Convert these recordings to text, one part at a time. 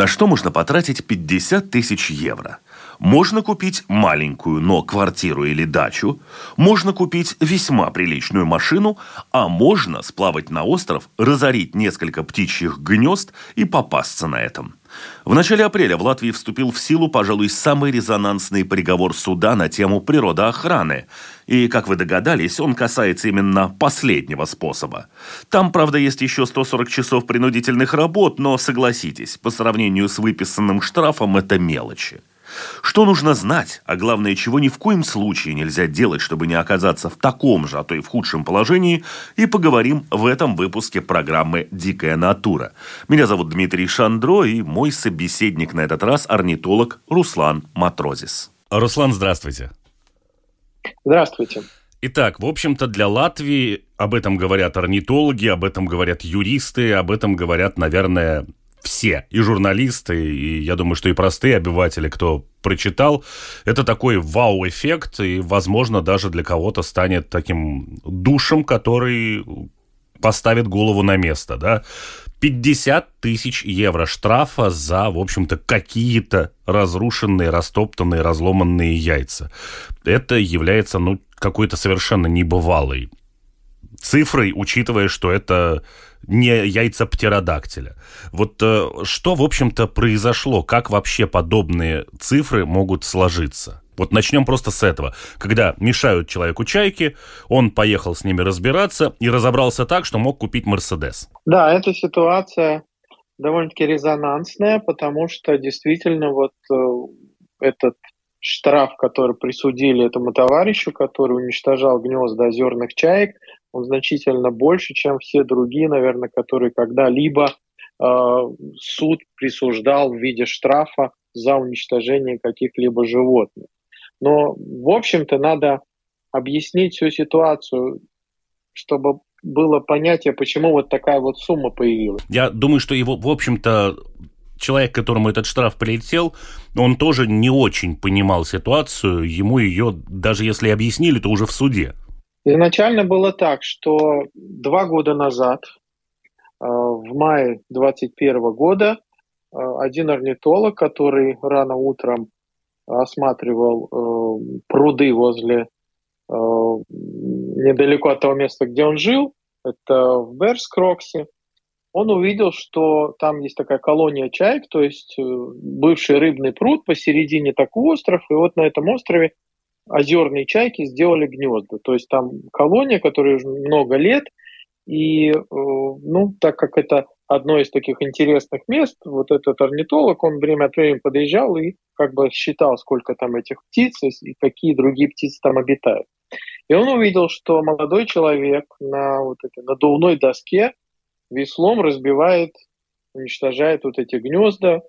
На что можно потратить 50 тысяч евро? Можно купить маленькую, но квартиру или дачу, можно купить весьма приличную машину, а можно сплавать на остров, разорить несколько птичьих гнезд и попасться на этом – в начале апреля в Латвии вступил в силу, пожалуй, самый резонансный приговор суда на тему природоохраны. И, как вы догадались, он касается именно последнего способа. Там, правда, есть еще 140 часов принудительных работ, но, согласитесь, по сравнению с выписанным штрафом это мелочи. Что нужно знать, а главное, чего ни в коем случае нельзя делать, чтобы не оказаться в таком же, а то и в худшем положении, и поговорим в этом выпуске программы «Дикая натура». Меня зовут Дмитрий Шандро, и мой собеседник на этот раз орнитолог Руслан Матрозис. Руслан, здравствуйте. Здравствуйте. Итак, в общем-то, для Латвии об этом говорят орнитологи, об этом говорят юристы, об этом говорят, наверное, все, и журналисты, и я думаю, что и простые обыватели, кто прочитал, это такой вау-эффект, и, возможно, даже для кого-то станет таким душем, который поставит голову на место, да. 50 тысяч евро штрафа за, в общем-то, какие-то разрушенные, растоптанные, разломанные яйца. Это является, ну, какой-то совершенно небывалой цифрой, учитывая, что это не яйца птеродактиля. Вот э, что, в общем-то, произошло? Как вообще подобные цифры могут сложиться? Вот начнем просто с этого. Когда мешают человеку чайки, он поехал с ними разбираться и разобрался так, что мог купить Мерседес. Да, эта ситуация довольно-таки резонансная, потому что действительно вот э, этот штраф, который присудили этому товарищу, который уничтожал гнезда озерных чаек, он значительно больше, чем все другие, наверное, которые когда-либо э, суд присуждал в виде штрафа за уничтожение каких-либо животных. Но, в общем-то, надо объяснить всю ситуацию, чтобы было понятие, почему вот такая вот сумма появилась. Я думаю, что его, в общем-то, человек, которому этот штраф прилетел, он тоже не очень понимал ситуацию, ему ее, даже если объяснили, то уже в суде. Изначально было так, что два года назад, э, в мае 2021 года, э, один орнитолог, который рано утром осматривал э, пруды возле недалеко от того места, где он жил, это в Берскроксе, он увидел, что там есть такая колония чаек, то есть бывший рыбный пруд, посередине такой остров, и вот на этом острове озерные чайки сделали гнезда. То есть там колония, которая уже много лет, и, э, ну, так как это одно из таких интересных мест, вот этот орнитолог, он время от времени подъезжал и как бы считал, сколько там этих птиц и какие другие птицы там обитают. И он увидел, что молодой человек на вот этой надувной доске веслом разбивает, уничтожает вот эти гнезда, э,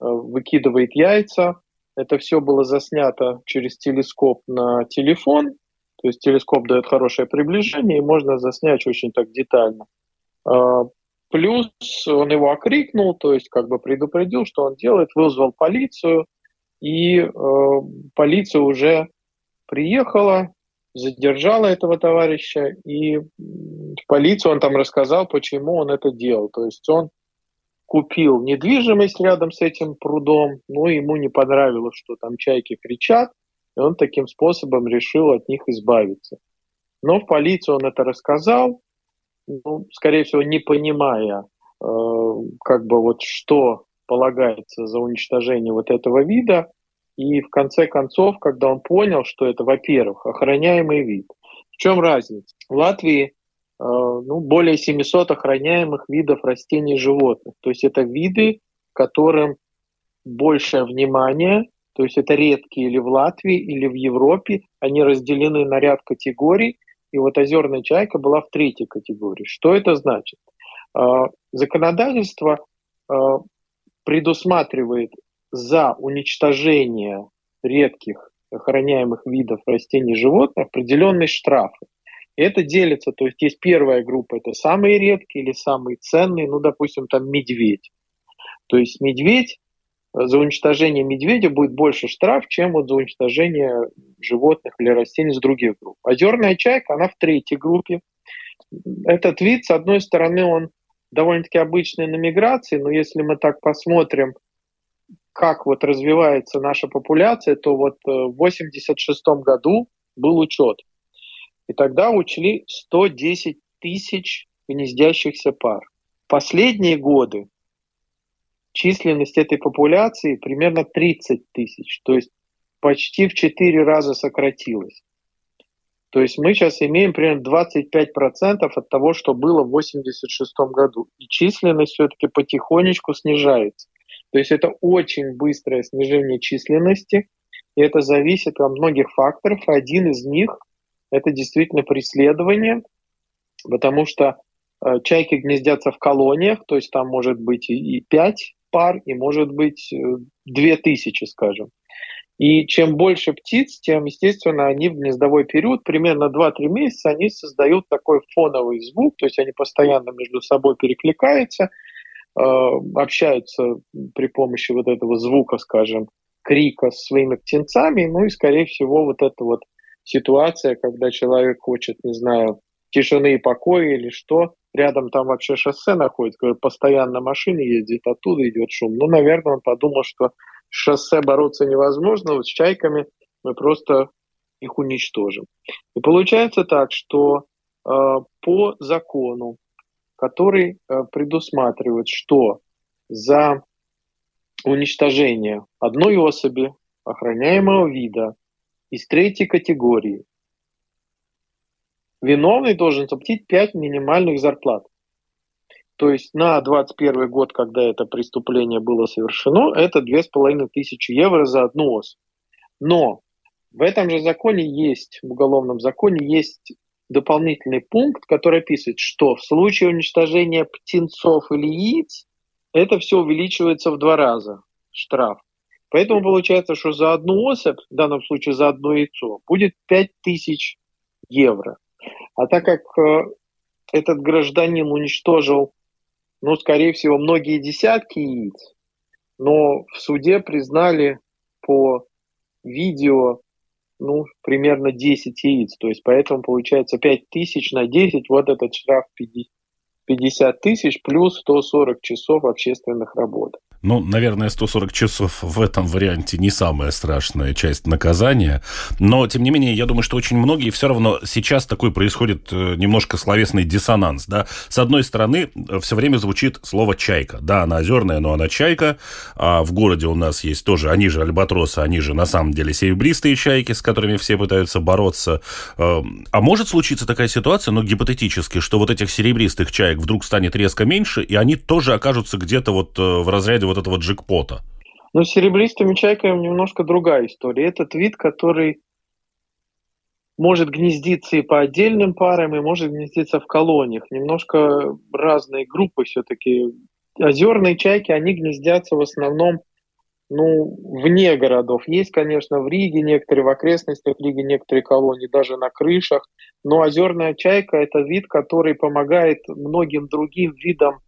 выкидывает яйца, это все было заснято через телескоп на телефон, то есть телескоп дает хорошее приближение, и можно заснять очень так детально. А, плюс он его окрикнул, то есть как бы предупредил, что он делает, вызвал полицию, и э, полиция уже приехала, задержала этого товарища, и полицию он там рассказал, почему он это делал. То есть он купил недвижимость рядом с этим прудом, но ему не понравилось, что там чайки кричат, и он таким способом решил от них избавиться. Но в полицию он это рассказал, ну, скорее всего, не понимая, э, как бы вот что полагается за уничтожение вот этого вида. И в конце концов, когда он понял, что это, во-первых, охраняемый вид. В чем разница? В Латвии ну, более 700 охраняемых видов растений и животных. То есть это виды, которым большее внимание, то есть это редкие или в Латвии, или в Европе, они разделены на ряд категорий, и вот озерная чайка была в третьей категории. Что это значит? Э, законодательство э, предусматривает за уничтожение редких охраняемых видов растений и животных определенные штрафы. Это делится, то есть есть первая группа, это самые редкие или самые ценные, ну, допустим, там медведь. То есть медведь, э, за уничтожение медведя будет больше штраф, чем вот за уничтожение животных или растений с других групп. Озерная чайка, она в третьей группе. Этот вид, с одной стороны, он довольно-таки обычный на миграции, но если мы так посмотрим, как вот развивается наша популяция, то вот э, в 86 году был учет. И тогда учли 110 тысяч гнездящихся пар. Последние годы численность этой популяции примерно 30 тысяч, то есть почти в 4 раза сократилась. То есть мы сейчас имеем примерно 25% от того, что было в 1986 году. И численность все-таки потихонечку снижается. То есть это очень быстрое снижение численности, и это зависит от многих факторов. Один из них – это действительно преследование, потому что э, чайки гнездятся в колониях, то есть там может быть и 5 пар, и может быть 2000, э, скажем. И чем больше птиц, тем, естественно, они в гнездовой период, примерно 2-3 месяца, они создают такой фоновый звук, то есть они постоянно между собой перекликаются, э, общаются при помощи вот этого звука, скажем, крика с своими птенцами, ну и, скорее всего, вот эта вот ситуация, когда человек хочет, не знаю, тишины и покоя или что, рядом там вообще шоссе находится, постоянно машины ездит, оттуда идет шум. Ну, наверное, он подумал, что шоссе бороться невозможно, вот с чайками мы просто их уничтожим. И получается так, что э, по закону, который э, предусматривает, что за уничтожение одной особи охраняемого вида из третьей категории виновный должен заплатить 5 минимальных зарплат. То есть на 21 год, когда это преступление было совершено, это 2500 евро за одну ос. Но в этом же законе есть, в уголовном законе есть дополнительный пункт, который описывает, что в случае уничтожения птенцов или яиц это все увеличивается в два раза, штраф. Поэтому получается, что за одну особь, в данном случае за одно яйцо, будет 5000 евро. А так как э, этот гражданин уничтожил ну, скорее всего, многие десятки яиц, но в суде признали по видео ну, примерно 10 яиц. То есть поэтому получается 5 тысяч на 10, вот этот штраф 50 тысяч плюс 140 часов общественных работ. Ну, наверное, 140 часов в этом варианте не самая страшная часть наказания. Но, тем не менее, я думаю, что очень многие все равно сейчас такой происходит э, немножко словесный диссонанс. Да? С одной стороны, э, все время звучит слово «чайка». Да, она озерная, но она чайка. А в городе у нас есть тоже, они же альбатросы, они же на самом деле серебристые чайки, с которыми все пытаются бороться. Эм, а может случиться такая ситуация, но ну, гипотетически, что вот этих серебристых чаек вдруг станет резко меньше, и они тоже окажутся где-то вот э, в разряде вот этого джекпота? Ну, с серебристыми чайками немножко другая история. Этот вид, который может гнездиться и по отдельным парам, и может гнездиться в колониях. Немножко разные группы все-таки. Озерные чайки, они гнездятся в основном ну, вне городов. Есть, конечно, в Риге некоторые, в окрестностях Риги некоторые колонии, даже на крышах. Но озерная чайка – это вид, который помогает многим другим видам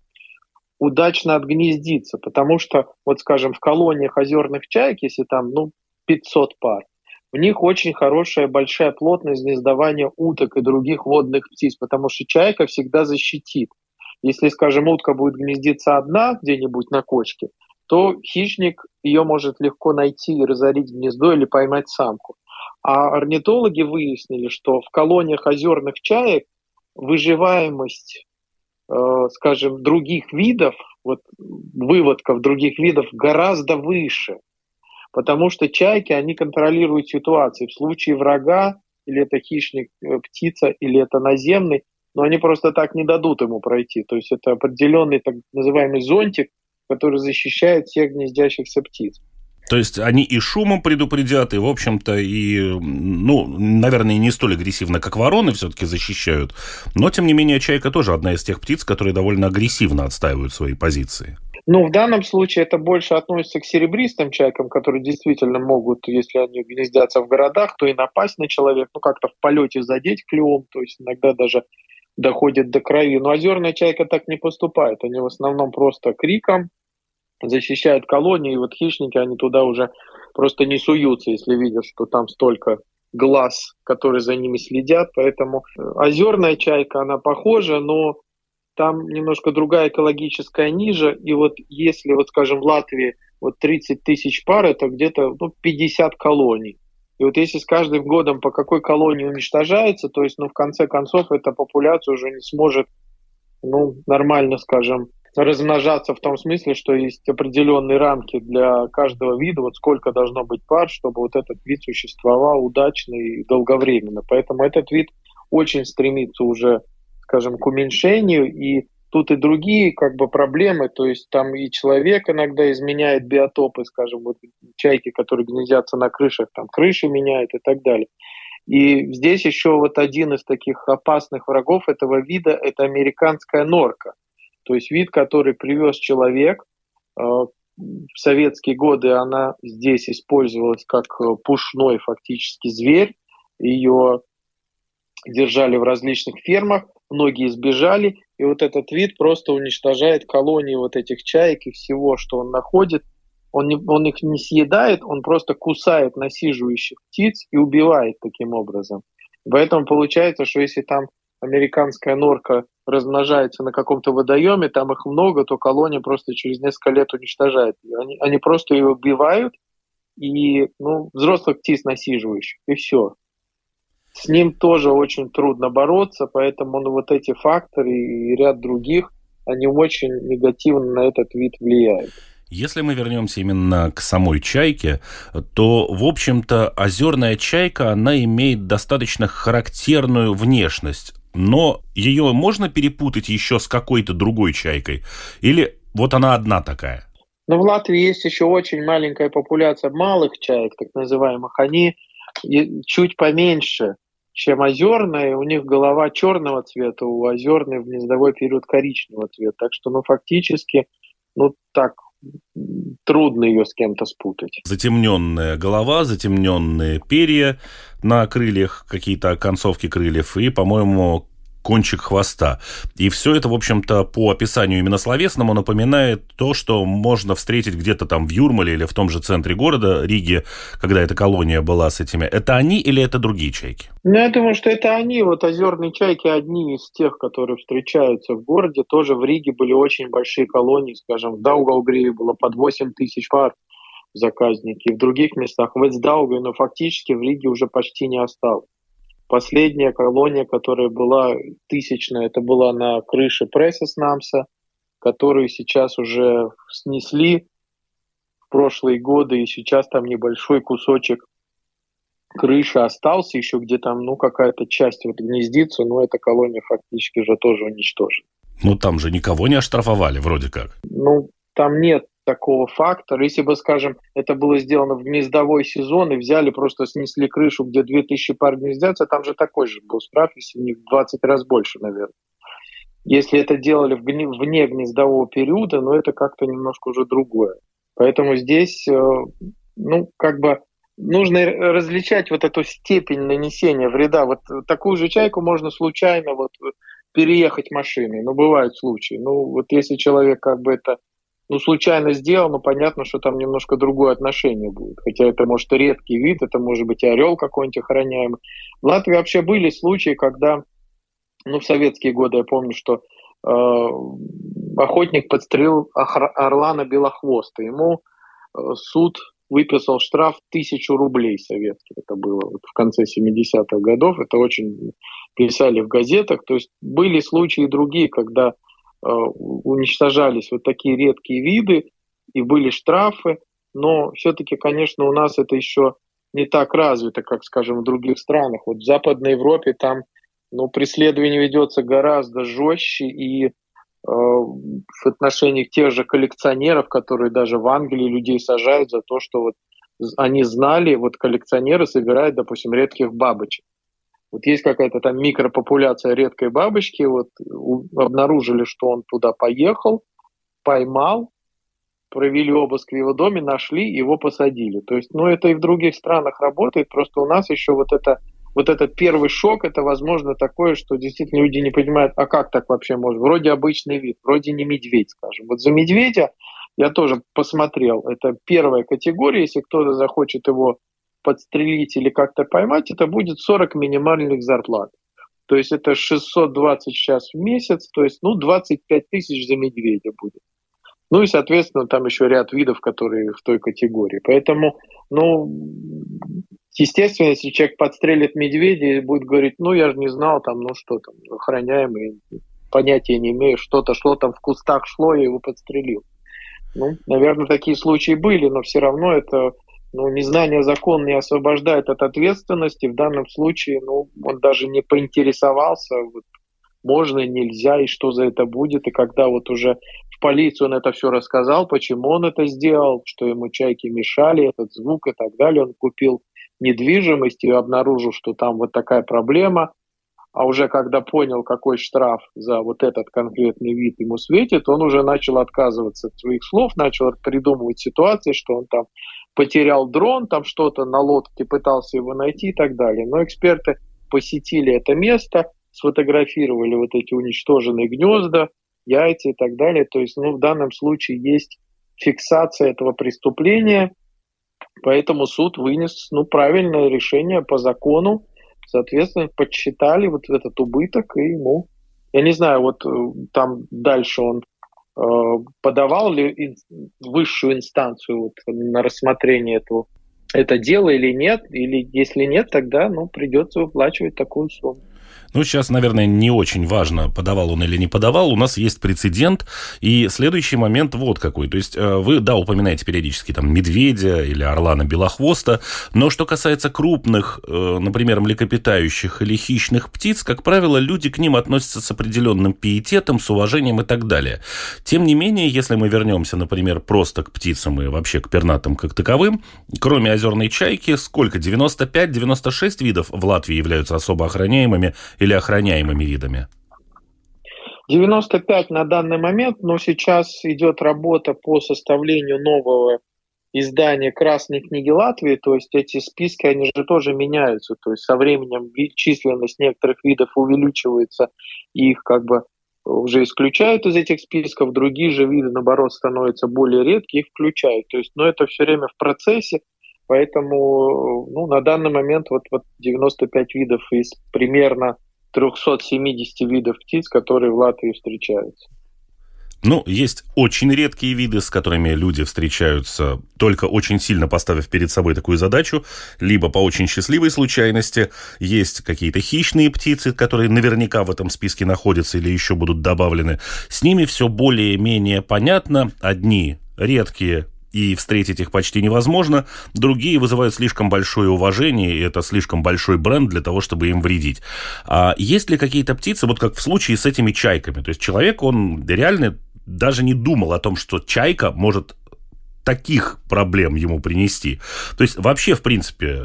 удачно отгнездиться, потому что, вот скажем, в колониях озерных чаек, если там, ну, 500 пар, в них очень хорошая большая плотность гнездования уток и других водных птиц, потому что чайка всегда защитит. Если, скажем, утка будет гнездиться одна где-нибудь на кочке, то хищник ее может легко найти и разорить гнездо или поймать самку. А орнитологи выяснили, что в колониях озерных чаек выживаемость скажем, других видов, вот выводков других видов гораздо выше. Потому что чайки, они контролируют ситуацию. В случае врага, или это хищник, э, птица, или это наземный, но они просто так не дадут ему пройти. То есть это определенный так называемый зонтик, который защищает всех гнездящихся птиц. То есть они и шумом предупредят, и, в общем-то, и, ну, наверное, не столь агрессивно, как вороны все-таки защищают. Но, тем не менее, чайка тоже одна из тех птиц, которые довольно агрессивно отстаивают свои позиции. Ну, в данном случае это больше относится к серебристым чайкам, которые действительно могут, если они гнездятся в городах, то и напасть на человека, ну, как-то в полете задеть клювом, то есть иногда даже доходит до крови. Но озерная чайка так не поступает. Они в основном просто криком защищают колонию, и вот хищники, они туда уже просто не суются, если видят, что там столько глаз, которые за ними следят. Поэтому э, озерная чайка, она похожа, но там немножко другая экологическая ниже. И вот если, вот скажем, в Латвии вот 30 тысяч пар, это где-то ну, 50 колоний. И вот если с каждым годом по какой колонии уничтожается, то есть, ну, в конце концов, эта популяция уже не сможет, ну, нормально, скажем, размножаться в том смысле, что есть определенные рамки для каждого вида, вот сколько должно быть пар, чтобы вот этот вид существовал удачно и долговременно. Поэтому этот вид очень стремится уже, скажем, к уменьшению, и тут и другие как бы проблемы, то есть там и человек иногда изменяет биотопы, скажем, вот чайки, которые гнездятся на крышах, там крыши меняют и так далее. И здесь еще вот один из таких опасных врагов этого вида – это американская норка. То есть вид, который привез человек, э, в советские годы она здесь использовалась как э, пушной фактически зверь. Ее держали в различных фермах, многие сбежали, и вот этот вид просто уничтожает колонии вот этих чаек и всего, что он находит. Он, не, он их не съедает, он просто кусает насиживающих птиц и убивает таким образом. Поэтому получается, что если там американская норка размножается на каком-то водоеме, там их много, то колония просто через несколько лет уничтожает ее. Они, они просто ее убивают, и ну, взрослых птиц насиживающих, и все. С ним тоже очень трудно бороться, поэтому ну, вот эти факторы и ряд других, они очень негативно на этот вид влияют. Если мы вернемся именно к самой чайке, то, в общем-то, озерная чайка, она имеет достаточно характерную внешность но ее можно перепутать еще с какой-то другой чайкой? Или вот она одна такая? Но в Латвии есть еще очень маленькая популяция малых чаек, так называемых. Они чуть поменьше, чем озерные. У них голова черного цвета, у озерной в гнездовой период коричневого цвета. Так что, ну, фактически, ну, так, трудно ее с кем-то спутать. Затемненная голова, затемненные перья на крыльях, какие-то концовки крыльев и, по-моему, кончик хвоста. И все это, в общем-то, по описанию именно словесному напоминает то, что можно встретить где-то там в Юрмале или в том же центре города, Риге, когда эта колония была с этими. Это они или это другие чайки? Ну, я думаю, что это они. Вот озерные чайки одни из тех, которые встречаются в городе. Тоже в Риге были очень большие колонии, скажем, в Даугавгриве было под 8 тысяч пар заказники. В других местах, в Эцдауге, но фактически в Риге уже почти не осталось. Последняя колония, которая была тысячная, это была на крыше пресса Снамса, которую сейчас уже снесли в прошлые годы, и сейчас там небольшой кусочек крыши остался еще, где там, ну, какая-то часть вот гнездится, но эта колония фактически же тоже уничтожена. Ну, там же никого не оштрафовали, вроде как. Ну, там нет такого фактора. Если бы, скажем, это было сделано в гнездовой сезон и взяли, просто снесли крышу, где 2000 пар гнездятся, там же такой же был штраф, если не в 20 раз больше, наверное. Если это делали вне, вне гнездового периода, но это как-то немножко уже другое. Поэтому здесь, э, ну, как бы нужно различать вот эту степень нанесения вреда. Вот такую же чайку можно случайно вот переехать машиной. Ну, бывают случаи. Ну, вот если человек как бы это ну, случайно сделал, но понятно, что там немножко другое отношение будет. Хотя это, может, и редкий вид, это может быть и орел какой-нибудь охраняемый. В Латвии вообще были случаи, когда, ну, в советские годы я помню, что э, охотник подстрелил орлана белохвоста. Ему э, суд выписал штраф тысячу рублей советских. Это было вот в конце 70-х годов. Это очень писали в газетах. То есть были случаи другие, когда уничтожались вот такие редкие виды, и были штрафы, но все-таки, конечно, у нас это еще не так развито, как, скажем, в других странах. Вот в Западной Европе там ну, преследование ведется гораздо жестче, и э, в отношении тех же коллекционеров, которые даже в Англии людей сажают за то, что вот они знали, вот коллекционеры собирают, допустим, редких бабочек. Вот есть какая-то там микропопуляция редкой бабочки, вот обнаружили, что он туда поехал, поймал, провели обыск в его доме, нашли, его посадили. То есть, ну, это и в других странах работает, просто у нас еще вот это вот этот первый шок, это, возможно, такое, что действительно люди не понимают, а как так вообще можно? Вроде обычный вид, вроде не медведь, скажем. Вот за медведя я тоже посмотрел. Это первая категория. Если кто-то захочет его подстрелить или как-то поймать, это будет 40 минимальных зарплат. То есть это 620 сейчас в месяц, то есть ну 25 тысяч за медведя будет. Ну и, соответственно, там еще ряд видов, которые в той категории. Поэтому, ну, естественно, если человек подстрелит медведя и будет говорить, ну, я же не знал, там, ну, что там, охраняемый, понятия не имею, что-то шло там в кустах шло, я его подстрелил. Ну, наверное, такие случаи были, но все равно это ну, незнание закона не освобождает от ответственности. В данном случае ну, он даже не поинтересовался, вот, можно, нельзя, и что за это будет. И когда вот уже в полицию он это все рассказал, почему он это сделал, что ему чайки мешали, этот звук и так далее, он купил недвижимость и обнаружил, что там вот такая проблема, а уже когда понял, какой штраф за вот этот конкретный вид ему светит, он уже начал отказываться от своих слов, начал придумывать ситуации, что он там потерял дрон, там что-то на лодке пытался его найти и так далее. Но эксперты посетили это место, сфотографировали вот эти уничтоженные гнезда, яйца и так далее. То есть, ну, в данном случае есть фиксация этого преступления, поэтому суд вынес, ну, правильное решение по закону, Соответственно, подсчитали вот этот убыток, и ему, я не знаю, вот э, там дальше он э, подавал ли ин, высшую инстанцию вот, на рассмотрение этого это дело или нет, или если нет, тогда ну, придется выплачивать такую сумму. Ну, сейчас, наверное, не очень важно, подавал он или не подавал. У нас есть прецедент. И следующий момент вот какой. То есть э, вы, да, упоминаете периодически там медведя или орлана белохвоста. Но что касается крупных, э, например, млекопитающих или хищных птиц, как правило, люди к ним относятся с определенным пиететом, с уважением и так далее. Тем не менее, если мы вернемся, например, просто к птицам и вообще к пернатым как таковым, кроме озерной чайки, сколько? 95-96 видов в Латвии являются особо охраняемыми или охраняемыми видами? 95 на данный момент, но сейчас идет работа по составлению нового издания Красной книги Латвии, то есть эти списки, они же тоже меняются, то есть со временем численность некоторых видов увеличивается, и их как бы уже исключают из этих списков, другие же виды, наоборот, становятся более редкие, их включают. То есть, но это все время в процессе, поэтому ну, на данный момент вот, вот 95 видов из примерно 370 видов птиц, которые в Латвии встречаются. Ну, есть очень редкие виды, с которыми люди встречаются, только очень сильно поставив перед собой такую задачу, либо по очень счастливой случайности. Есть какие-то хищные птицы, которые наверняка в этом списке находятся или еще будут добавлены. С ними все более-менее понятно. Одни редкие, и встретить их почти невозможно. Другие вызывают слишком большое уважение, и это слишком большой бренд для того, чтобы им вредить. А есть ли какие-то птицы, вот как в случае с этими чайками? То есть человек, он реально даже не думал о том, что чайка может таких проблем ему принести. То есть вообще, в принципе,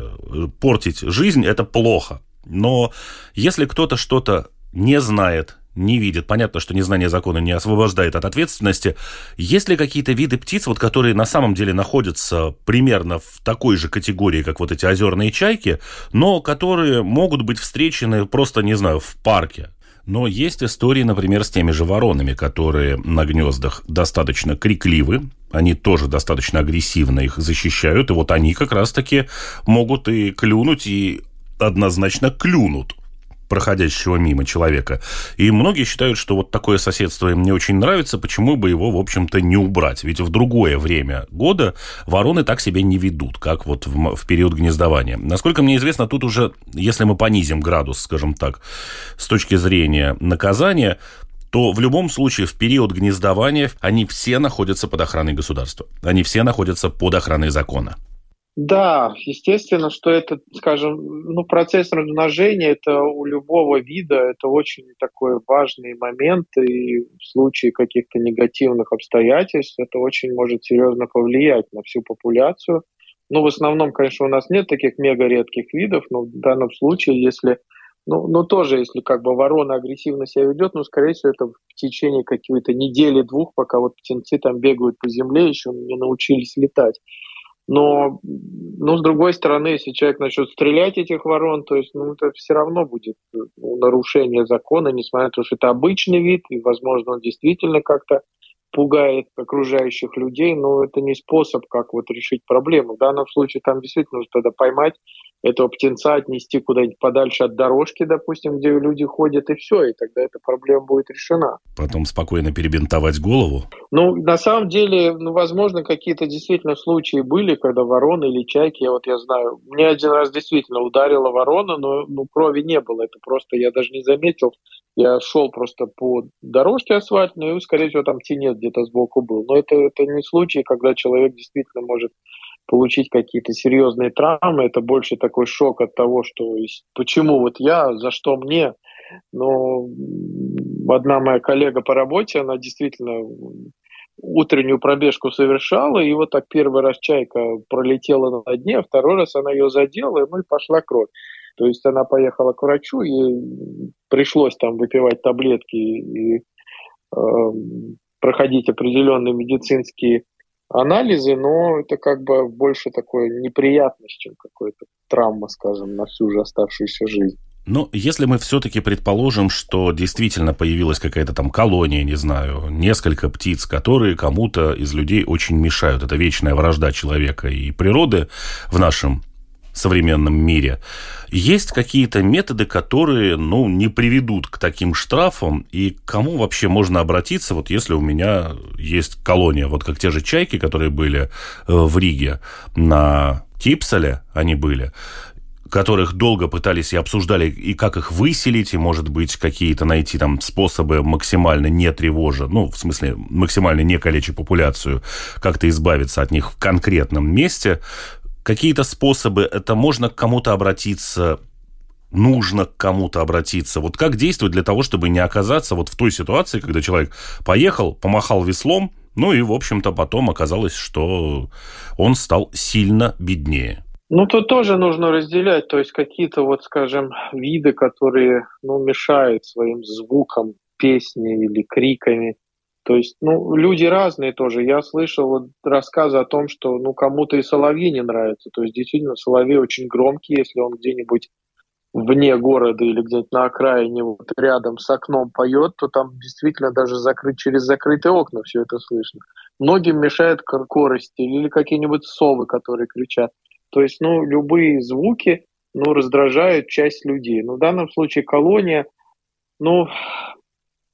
портить жизнь – это плохо. Но если кто-то что-то не знает, не видит. Понятно, что незнание закона не освобождает от ответственности. Есть ли какие-то виды птиц, вот, которые на самом деле находятся примерно в такой же категории, как вот эти озерные чайки, но которые могут быть встречены просто, не знаю, в парке? Но есть истории, например, с теми же воронами, которые на гнездах достаточно крикливы, они тоже достаточно агрессивно их защищают, и вот они как раз-таки могут и клюнуть, и однозначно клюнут проходящего мимо человека. И многие считают, что вот такое соседство им не очень нравится, почему бы его, в общем-то, не убрать. Ведь в другое время года вороны так себя не ведут, как вот в, в период гнездования. Насколько мне известно, тут уже, если мы понизим градус, скажем так, с точки зрения наказания, то в любом случае в период гнездования они все находятся под охраной государства. Они все находятся под охраной закона. Да, естественно, что это, скажем, ну, процесс размножения, это у любого вида, это очень такой важный момент, и в случае каких-то негативных обстоятельств это очень может серьезно повлиять на всю популяцию. Ну, в основном, конечно, у нас нет таких мега редких видов, но в данном случае, если Ну, но тоже, если как бы ворона агрессивно себя ведет, ну, скорее всего, это в течение какой-то недели-двух, пока вот птенцы там бегают по земле, еще не научились летать. Но, ну, с другой стороны, если человек начнет стрелять этих ворон, то есть, ну, это все равно будет ну, нарушение закона, несмотря на то, что это обычный вид, и, возможно, он действительно как-то пугает окружающих людей, но это не способ, как вот решить проблему. В данном случае там действительно нужно тогда поймать этого птенца, отнести куда-нибудь подальше от дорожки, допустим, где люди ходят, и все, и тогда эта проблема будет решена. Потом спокойно перебинтовать голову? Ну, на самом деле, ну, возможно, какие-то действительно случаи были, когда вороны или чайки, я вот я знаю, мне один раз действительно ударила ворона, но ну, крови не было, это просто я даже не заметил, я шел просто по дорожке асфальтной, и, скорее всего, там тенет где-то сбоку был. Но это, это не случай, когда человек действительно может получить какие-то серьезные травмы. Это больше такой шок от того, что почему вот я, за что мне. Но одна моя коллега по работе, она действительно утреннюю пробежку совершала, и вот так первый раз чайка пролетела на дне, второй раз она ее задела, ну и пошла кровь. То есть она поехала к врачу, и пришлось там выпивать таблетки и э, проходить определенные медицинские анализы, но это как бы больше такой неприятность, чем какой-то травма, скажем, на всю же оставшуюся жизнь. Но если мы все-таки предположим, что действительно появилась какая-то там колония, не знаю, несколько птиц, которые кому-то из людей очень мешают, это вечная вражда человека и природы в нашем современном мире. Есть какие-то методы, которые, ну, не приведут к таким штрафам, и к кому вообще можно обратиться, вот если у меня есть колония, вот как те же чайки, которые были э, в Риге на Кипсале, они были, которых долго пытались и обсуждали, и как их выселить, и, может быть, какие-то найти там способы максимально не тревожа, ну, в смысле, максимально не калечить популяцию, как-то избавиться от них в конкретном месте какие-то способы, это можно к кому-то обратиться, нужно к кому-то обратиться. Вот как действовать для того, чтобы не оказаться вот в той ситуации, когда человек поехал, помахал веслом, ну и, в общем-то, потом оказалось, что он стал сильно беднее. Ну, тут тоже нужно разделять, то есть какие-то, вот, скажем, виды, которые, ну, мешают своим звуком, песни или криками. То есть, ну, люди разные тоже. Я слышал рассказы о том, что, ну, кому-то и соловьи не нравятся. То есть, действительно, соловей очень громкий, если он где-нибудь вне города или где-нибудь на окраине вот рядом с окном поет, то там действительно даже закрыть через закрытые окна все это слышно. Многим мешает корости или какие-нибудь совы, которые кричат. То есть, ну, любые звуки, ну, раздражают часть людей. Но в данном случае колония, ну,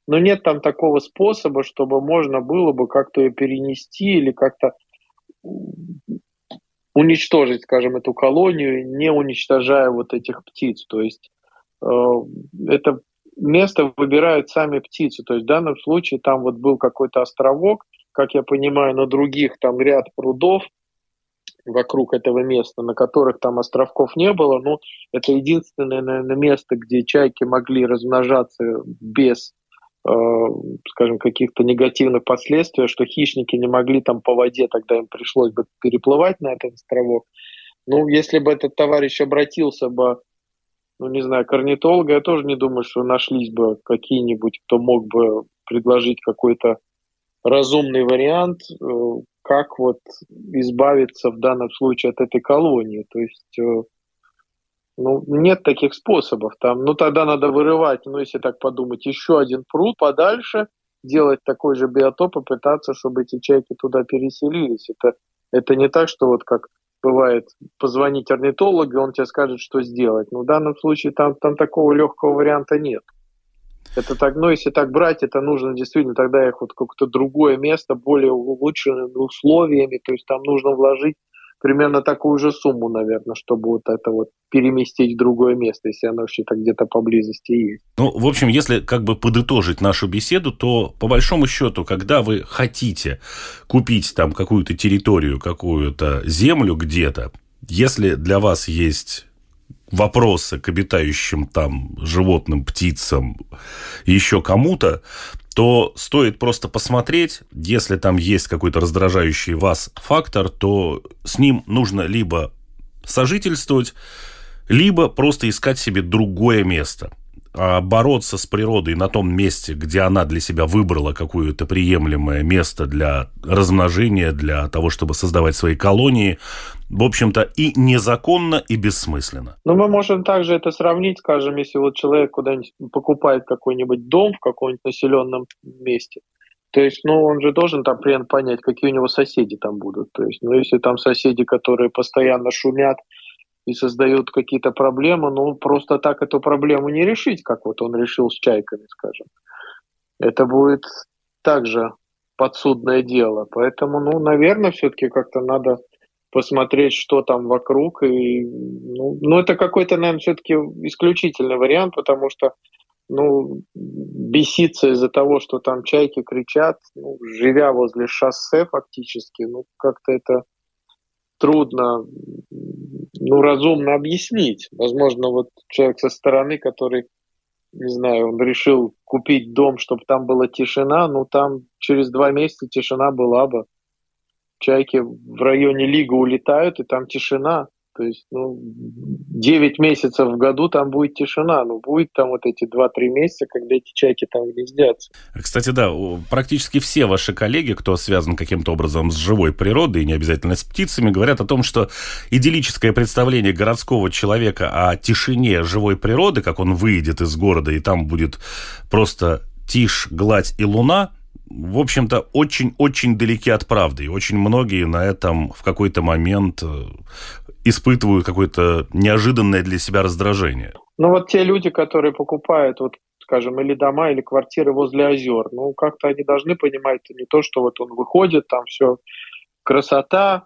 но нет там такого способа, чтобы можно было бы как-то ее перенести или как-то уничтожить, скажем, эту колонию, не уничтожая вот этих птиц. То есть э, это место выбирают сами птицы. То есть в данном случае там вот был какой-то островок, как я понимаю, на других там ряд прудов вокруг этого места, на которых там островков не было. Но это единственное, наверное, место, где чайки могли размножаться без скажем, каких-то негативных последствий, что хищники не могли там по воде, тогда им пришлось бы переплывать на этот островок. Ну, если бы этот товарищ обратился бы, ну, не знаю, к орнитологу, я тоже не думаю, что нашлись бы какие-нибудь, кто мог бы предложить какой-то разумный вариант, э, как вот избавиться в данном случае от этой колонии. То есть э, ну, нет таких способов там. Ну, тогда надо вырывать, ну, если так подумать, еще один пруд подальше, делать такой же биотоп и пытаться, чтобы эти чайки туда переселились. Это, это не так, что вот как бывает позвонить орнитологу, он тебе скажет, что сделать. Но в данном случае там, там такого легкого варианта нет. Это так, ну, если так брать, это нужно действительно тогда их вот какое-то другое место, более улучшенными условиями, то есть там нужно вложить примерно такую же сумму, наверное, чтобы вот это вот переместить в другое место, если оно вообще-то где-то поблизости есть. Ну, в общем, если как бы подытожить нашу беседу, то по большому счету, когда вы хотите купить там какую-то территорию, какую-то землю где-то, если для вас есть вопросы к обитающим там животным, птицам, еще кому-то, то стоит просто посмотреть, если там есть какой-то раздражающий вас фактор, то с ним нужно либо сожительствовать, либо просто искать себе другое место – бороться с природой на том месте, где она для себя выбрала какое-то приемлемое место для размножения, для того, чтобы создавать свои колонии, в общем-то, и незаконно, и бессмысленно. Ну, мы можем также это сравнить, скажем, если вот человек куда-нибудь покупает какой-нибудь дом в каком-нибудь населенном месте, то есть, ну, он же должен там примерно понять, какие у него соседи там будут. То есть, ну, если там соседи, которые постоянно шумят, и создают какие-то проблемы, ну, просто так эту проблему не решить, как вот он решил с чайками, скажем. Это будет также подсудное дело. Поэтому, ну, наверное, все-таки как-то надо посмотреть, что там вокруг. И, ну, ну, это какой-то, наверное, все-таки исключительный вариант, потому что ну, беситься из-за того, что там чайки кричат, ну, живя возле шоссе фактически, ну, как-то это трудно ну, разумно объяснить. Возможно, вот человек со стороны, который, не знаю, он решил купить дом, чтобы там была тишина, ну, там через два месяца тишина была бы. Чайки в районе Лига улетают, и там тишина. То есть, ну, 9 месяцев в году там будет тишина. Ну, будет там вот эти 2-3 месяца, когда эти чайки там гнездятся. Кстати, да, практически все ваши коллеги, кто связан каким-то образом с живой природой, не обязательно с птицами, говорят о том, что идиллическое представление городского человека о тишине живой природы, как он выйдет из города, и там будет просто тишь, гладь и луна, в общем-то, очень-очень далеки от правды. И очень многие на этом в какой-то момент э, испытывают какое-то неожиданное для себя раздражение? Ну вот те люди, которые покупают, вот, скажем, или дома, или квартиры возле озер, ну как-то они должны понимать, не то, что вот он выходит, там все красота,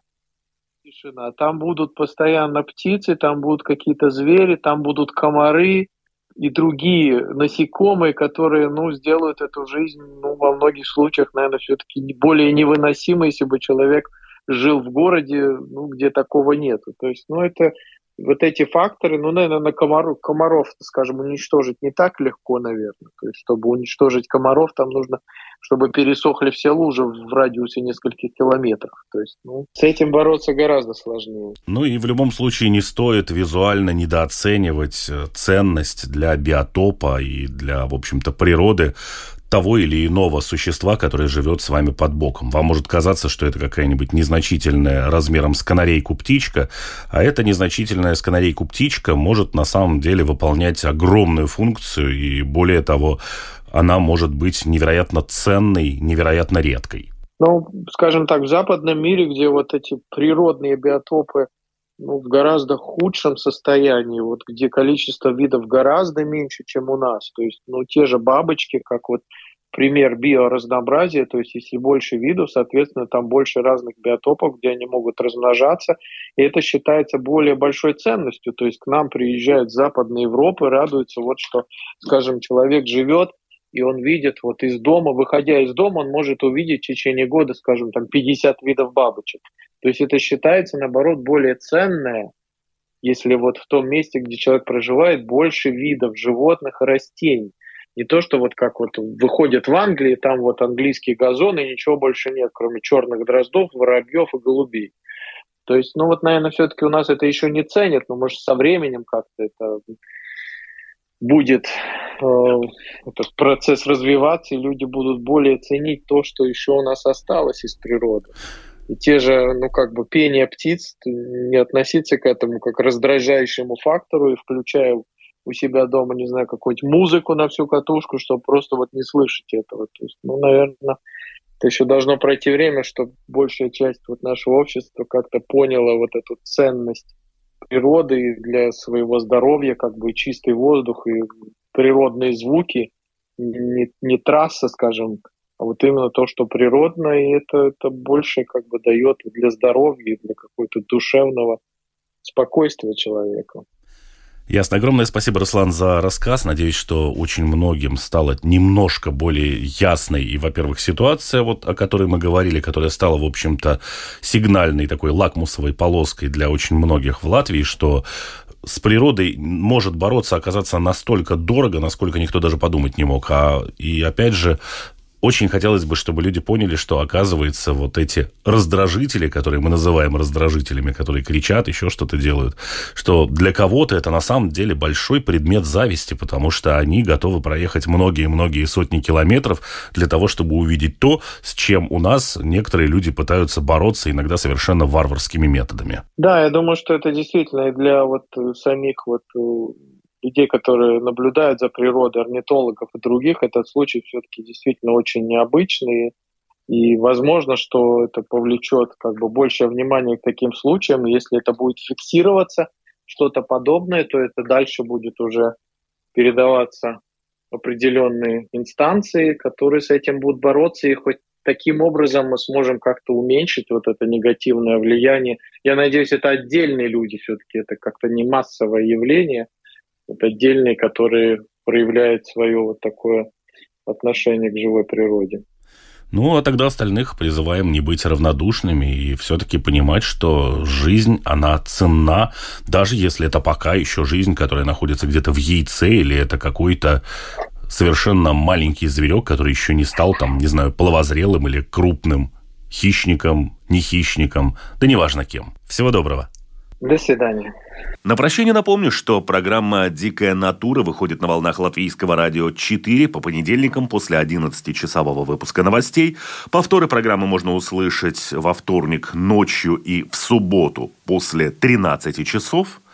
тишина, там будут постоянно птицы, там будут какие-то звери, там будут комары и другие насекомые, которые, ну, сделают эту жизнь, ну, во многих случаях, наверное, все-таки более невыносимой, если бы человек жил в городе, ну, где такого нету. То есть, ну, это вот эти факторы, ну, наверное, на комаров, комаров, скажем, уничтожить не так легко, наверное. То есть, чтобы уничтожить комаров, там нужно, чтобы пересохли все лужи в радиусе нескольких километров. То есть, ну, с этим бороться гораздо сложнее. Ну и в любом случае не стоит визуально недооценивать э, ценность для биотопа и для, в общем-то, природы того или иного существа, которое живет с вами под боком. Вам может казаться, что это какая-нибудь незначительная размером с канарейку птичка, а эта незначительная с канарейку птичка может на самом деле выполнять огромную функцию, и более того, она может быть невероятно ценной, невероятно редкой. Ну, скажем так, в западном мире, где вот эти природные биотопы ну, в гораздо худшем состоянии, вот где количество видов гораздо меньше, чем у нас. То есть, ну, те же бабочки, как вот пример биоразнообразия, то есть если больше видов, соответственно, там больше разных биотопов, где они могут размножаться, и это считается более большой ценностью. То есть к нам приезжают с Западной Европы, радуются, вот что, скажем, человек живет, и он видит вот из дома, выходя из дома, он может увидеть в течение года, скажем, там 50 видов бабочек. То есть это считается, наоборот, более ценное, если вот в том месте, где человек проживает, больше видов животных и растений. Не то, что вот как вот выходят в Англии, там вот английские газоны, ничего больше нет, кроме черных дроздов, воробьев и голубей. То есть, ну вот, наверное, все-таки у нас это еще не ценят, но может со временем как-то это будет э, этот процесс развиваться, и люди будут более ценить то, что еще у нас осталось из природы. И те же, ну, как бы пение птиц, не относиться к этому как к раздражающему фактору и включая у себя дома, не знаю, какую-нибудь музыку на всю катушку, чтобы просто вот не слышать этого. То есть, ну, наверное, это еще должно пройти время, чтобы большая часть вот нашего общества как-то поняла вот эту ценность природы для своего здоровья, как бы чистый воздух и природные звуки, не, не трасса, скажем, а вот именно то, что природное, и это, это больше как бы дает для здоровья, для какого-то душевного спокойствия человека. Ясно. Огромное спасибо, Руслан, за рассказ. Надеюсь, что очень многим стало немножко более ясной и, во-первых, ситуация, вот, о которой мы говорили, которая стала, в общем-то, сигнальной такой лакмусовой полоской для очень многих в Латвии, что с природой может бороться, оказаться настолько дорого, насколько никто даже подумать не мог. А, и опять же, очень хотелось бы, чтобы люди поняли, что, оказывается, вот эти раздражители, которые мы называем раздражителями, которые кричат, еще что-то делают, что для кого-то это на самом деле большой предмет зависти, потому что они готовы проехать многие-многие сотни километров для того, чтобы увидеть то, с чем у нас некоторые люди пытаются бороться иногда совершенно варварскими методами. Да, я думаю, что это действительно для вот самих вот людей, которые наблюдают за природой, орнитологов и других, этот случай все-таки действительно очень необычный. И возможно, что это повлечет как бы большее внимание к таким случаям. Если это будет фиксироваться, что-то подобное, то это дальше будет уже передаваться определенные инстанции, которые с этим будут бороться, и хоть таким образом мы сможем как-то уменьшить вот это негативное влияние. Я надеюсь, это отдельные люди все-таки, это как-то не массовое явление, вот отдельные, которые проявляют свое вот такое отношение к живой природе. Ну, а тогда остальных призываем не быть равнодушными и все-таки понимать, что жизнь, она ценна, даже если это пока еще жизнь, которая находится где-то в яйце, или это какой-то совершенно маленький зверек, который еще не стал, там, не знаю, половозрелым или крупным хищником, не хищником, да неважно кем. Всего доброго. До свидания. На прощение напомню, что программа «Дикая натура» выходит на волнах Латвийского радио 4 по понедельникам после 11-часового выпуска новостей. Повторы программы можно услышать во вторник ночью и в субботу после 13 часов –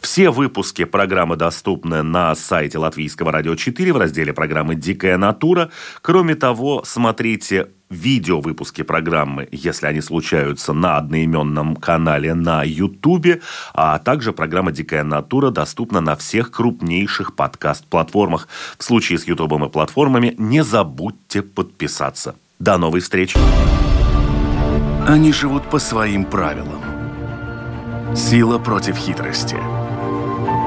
все выпуски программы доступны на сайте Латвийского радио 4 в разделе программы «Дикая натура». Кроме того, смотрите видео выпуски программы, если они случаются на одноименном канале на Ютубе, а также программа «Дикая натура» доступна на всех крупнейших подкаст-платформах. В случае с Ютубом и платформами не забудьте подписаться. До новой встречи! Они живут по своим правилам. Сила против хитрости –